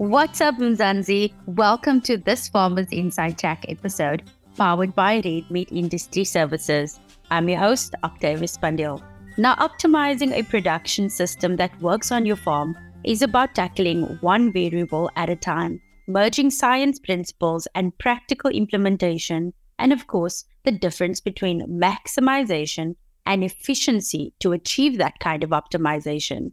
What's up, Mzansi? Welcome to this Farmers Inside Track episode, powered by Red Meat Industry Services. I'm your host, Octavius Pandil. Now, optimizing a production system that works on your farm is about tackling one variable at a time, merging science principles and practical implementation, and of course, the difference between maximization and efficiency to achieve that kind of optimization.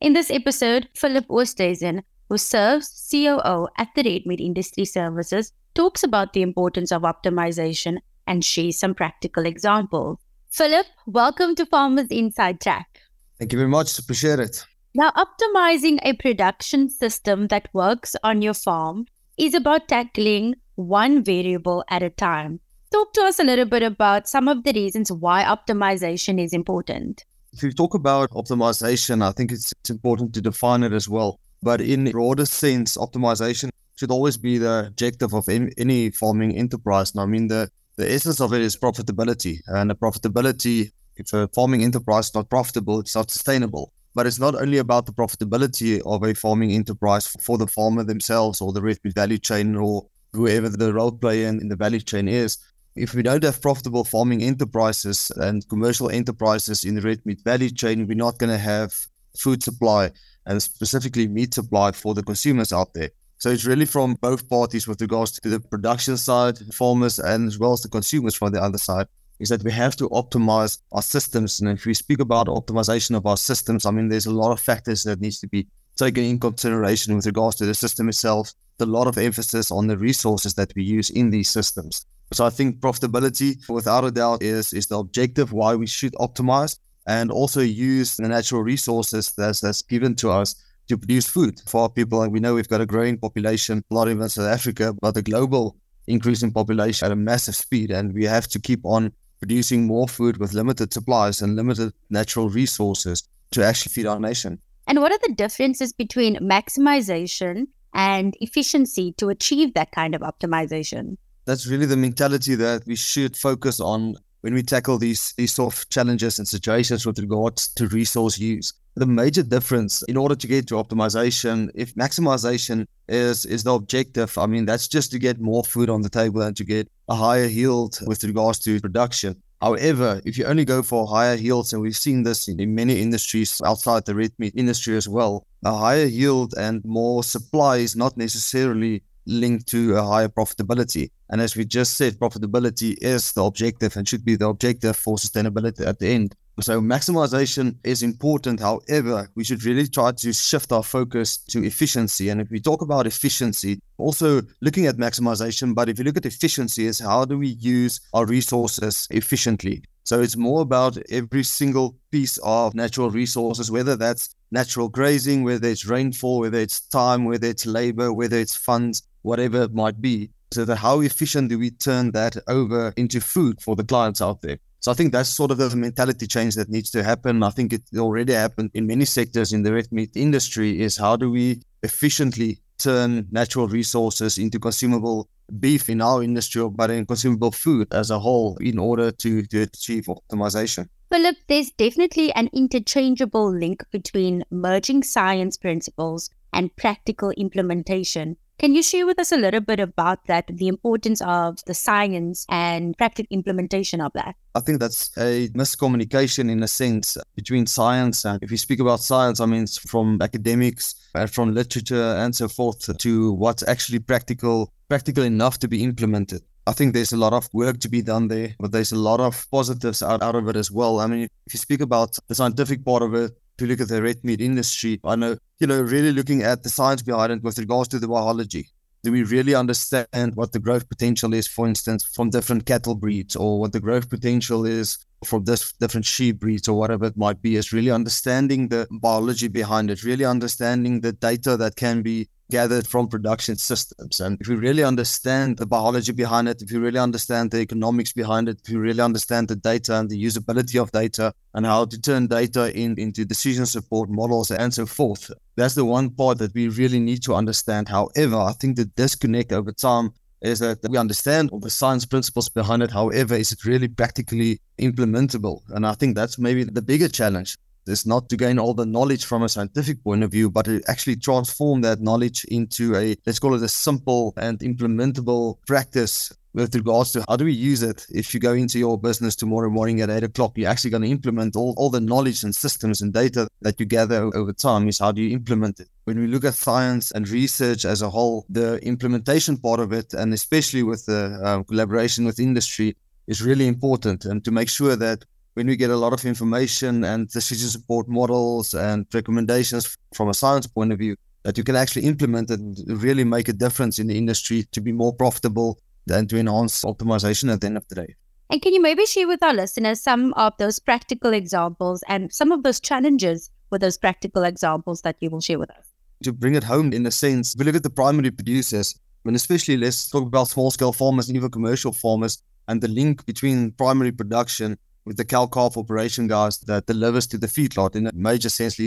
In this episode, Phillip Oosthuizen, who serves COO at the Red Meat Industry Services, talks about the importance of optimization and shares some practical examples. Phillip, welcome to Farmers Inside Track. Thank you very much. Appreciate it. Now, optimizing a production system that works on your farm is about tackling one variable at a time. Talk to us a little bit about some of the reasons why optimization is important. If you talk about optimization, I think it's, it's important to define it as well. But in broader sense, optimization should always be the objective of any, farming enterprise. And I mean, the, the essence of it is profitability. And the profitability, if a farming enterprise is not profitable, it's not sustainable. But it's not only about the profitability of a farming enterprise for the farmer themselves or the red meat value chain or whoever the role player in the value chain is. If we don't have profitable farming enterprises and commercial enterprises in the red meat value chain, we're not going to have food supply and specifically meat supply for the consumers out there. So it's really from both parties with regards to the production side, farmers, and as well as the consumers from the other side, is that we have to optimize our systems. And if we speak about optimization of our systems, I mean, there's a lot of factors that needs to be taken in consideration with regards to the system itself, a lot of emphasis on the resources that we use in these systems. So I think profitability, without a doubt, is, is the objective why we should optimize and also use the natural resources that's, that's given to us to produce food for our people. And we know we've got a growing population, a lot in South Africa, but a global increase in population at a massive speed. And we have to keep on producing more food with limited supplies and limited natural resources to actually feed our nation. And what are the differences between maximization and efficiency to achieve that kind of optimization? That's really the mentality that we should focus on when we tackle these these sort of challenges and situations with regards to resource use. The major difference in order to get to optimization, if maximization is is the objective, I mean that's just to get more food on the table and to get a higher yield with regards to production. However, if you only go for higher yields, and we've seen this in, many industries outside the red meat industry as well, a higher yield and more supply is not necessarily linked to a higher profitability. And as we just said, profitability is the objective and should be the objective for sustainability at the end. So maximization is important. However, we should really try to shift our focus to efficiency. And if we talk about efficiency, also looking at maximization, but if you look at efficiency, is how do we use our resources efficiently? So it's more about every single piece of natural resources, whether that's natural grazing, whether it's rainfall, whether it's time, whether it's labor, whether it's funds, whatever it might be. So that how efficient do we turn that over into food for the clients out there? So I think that's sort of the mentality change that needs to happen. I think it already happened in many sectors in the red meat industry is how do we efficiently turn natural resources into consumable beef in our industry, but in consumable food as a whole in order to, to achieve optimization. Phillip, there's definitely an interchangeable link between merging science principles and practical implementation. Can you share with us a little bit about that, the importance of the science and practical implementation of that? I think that's a miscommunication in a sense between science and if you speak about science, I mean from academics and from literature and so forth to what's actually practical, practical enough to be implemented. I think there's a lot of work to be done there, but there's a lot of positives out, out of it as well. I mean, if you speak about the scientific part of it, to look at the red meat industry, I know, you know, really looking at the science behind it with regards to the biology. Do we really understand what the growth potential is, for instance, from different cattle breeds, or what the growth potential is from this different sheep breeds, or whatever it might be? Is really understanding the biology behind it, really understanding the data that can be gathered from production systems. And if you really understand the biology behind it, if you really understand the economics behind it, if you really understand the data and the usability of data and how to turn data in, into decision support models and so forth, that's the one part that we really need to understand. However, I think the disconnect over time is that we understand all the science principles behind it. However, is it really practically implementable? And I think that's maybe the bigger challenge is not to gain all the knowledge from a scientific point of view, but to actually transform that knowledge into a, let's call it a simple and implementable practice with regards to how do we use it? If you go into your business tomorrow morning at eight o'clock you're actually going to implement all, all the knowledge and systems and data that you gather over time is how do you implement it? When we look at science and research as a whole the implementation part of it and especially with the uh, collaboration with industry is really important. And to make sure that when we get a lot of information and decision support models and recommendations from a science point of view, that you can actually implement and really make a difference in the industry to be more profitable and to enhance optimization at the end of the day. And can you maybe share with our listeners some of those practical examples and some of those challenges with those practical examples that you will share with us? To bring it home, in a sense, we look at the primary producers, and especially let's talk about small scale farmers and even commercial farmers, and the link between primary production with the cow calf operation guys that delivers to the feedlot in a major sense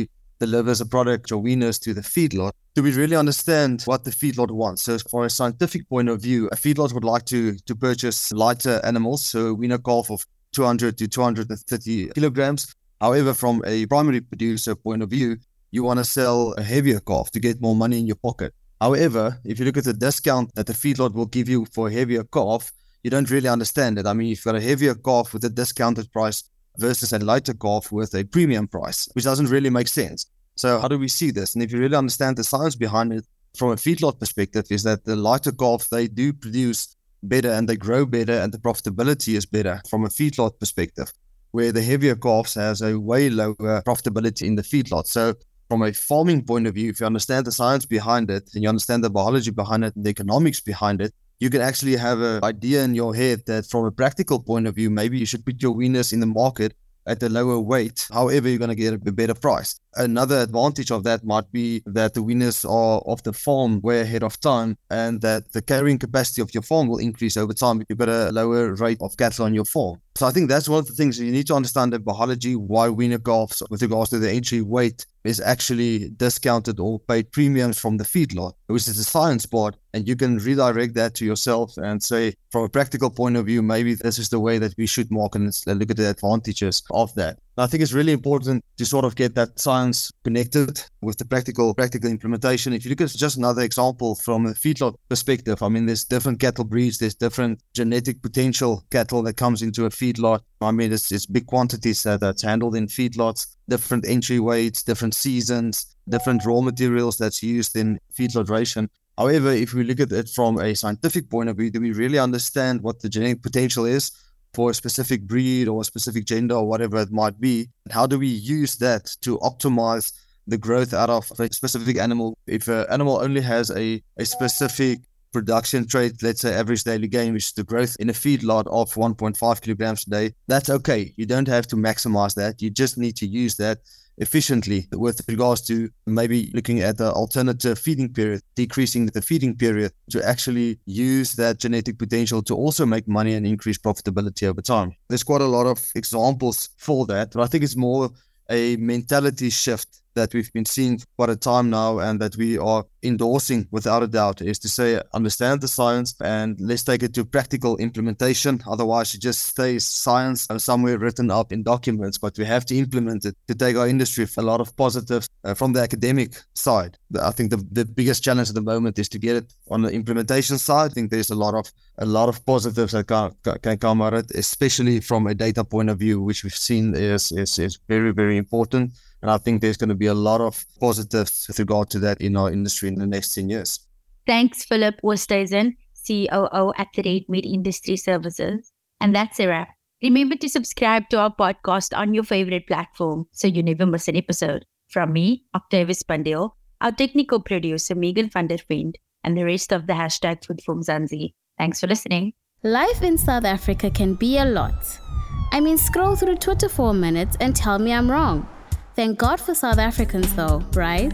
delivers a product or weaners to the feedlot. Do we really understand what the feedlot wants? So, for a scientific point of view, a feedlot would like to to purchase lighter animals, so a weaner calf of 200 to 230 kilograms. However, from a primary producer point of view, you want to sell a heavier calf to get more money in your pocket. However, if you look at the discount that the feedlot will give you for a heavier calf, you don't really understand it. I mean, you've got a heavier calf with a discounted price versus a lighter calf with a premium price, which doesn't really make sense. So, how do we see this? And if you really understand the science behind it from a feedlot perspective, is that the lighter calves they do produce better and they grow better, and the profitability is better from a feedlot perspective, where the heavier calves has a way lower profitability in the feedlot. So, from a farming point of view, if you understand the science behind it and you understand the biology behind it and the economics behind it, you can actually have an idea in your head that from a practical point of view, maybe you should put your weaners in the market at a lower weight. However, you're going to get a better price. Another advantage of that might be that the winners are of the farm way ahead of time and that the carrying capacity of your farm will increase over time if you've got a lower rate of cattle on your farm. So I think that's one of the things you need to understand the biology, why weaner calves with regards to the entry weight is actually discounted or paid premiums from the feedlot, which is the science part. And you can redirect that to yourself and say, from a practical point of view, maybe this is the way that we should market and look at the advantages of that. I think it's really important to sort of get that science connected with the practical practical implementation. If you look at just another example from a feedlot perspective, I mean, there's different cattle breeds, there's different genetic potential cattle that comes into a feedlot. I mean, it's, it's big quantities that, that's handled in feedlots, different entry weights, different seasons, different raw materials that's used in feedlot ration. However, if we look at it from a scientific point of view, do we really understand what the genetic potential is? For a specific breed or a specific gender or whatever it might be. How do we use that to optimize the growth out of a specific animal? If an animal only has a, a specific production trait, let's say average daily gain, which is the growth in a feedlot of 1.5 kilograms a day, that's okay. You don't have to maximize that. You just need to use that efficiently with regards to maybe looking at the alternative feeding period, decreasing the feeding period to actually use that genetic potential to also make money and increase profitability over time. There's quite a lot of examples for that, but I think it's more a mentality shift that we've been seeing for a time now and that we are endorsing without a doubt is to say understand the science and let's take it to practical implementation. Otherwise it just stays science and somewhere written up in documents but we have to implement it to take our industry a lot of positives uh, from the academic side. I think the, the biggest challenge at the moment is to get it on the implementation side. I think there's a lot of a lot of positives that can, can come out of it especially from a data point of view which we've seen is is, is very very important. And I think there's going to be a lot of positives with regard to that in our industry in the next 10 years. Thanks, Phillip Oosthuizen, COO at the Red Meat Industry Services. And that's a wrap. Remember to subscribe to our podcast on your favorite platform so you never miss an episode. From me, Octavius Pandil, our technical producer, Megan van der Vriend, and the rest of the hashtag Food for Mzansi. Thanks for listening. Life in South Africa can be a lot. I mean, scroll through Twitter for a minute and tell me I'm wrong. Thank God for South Africans, though, right?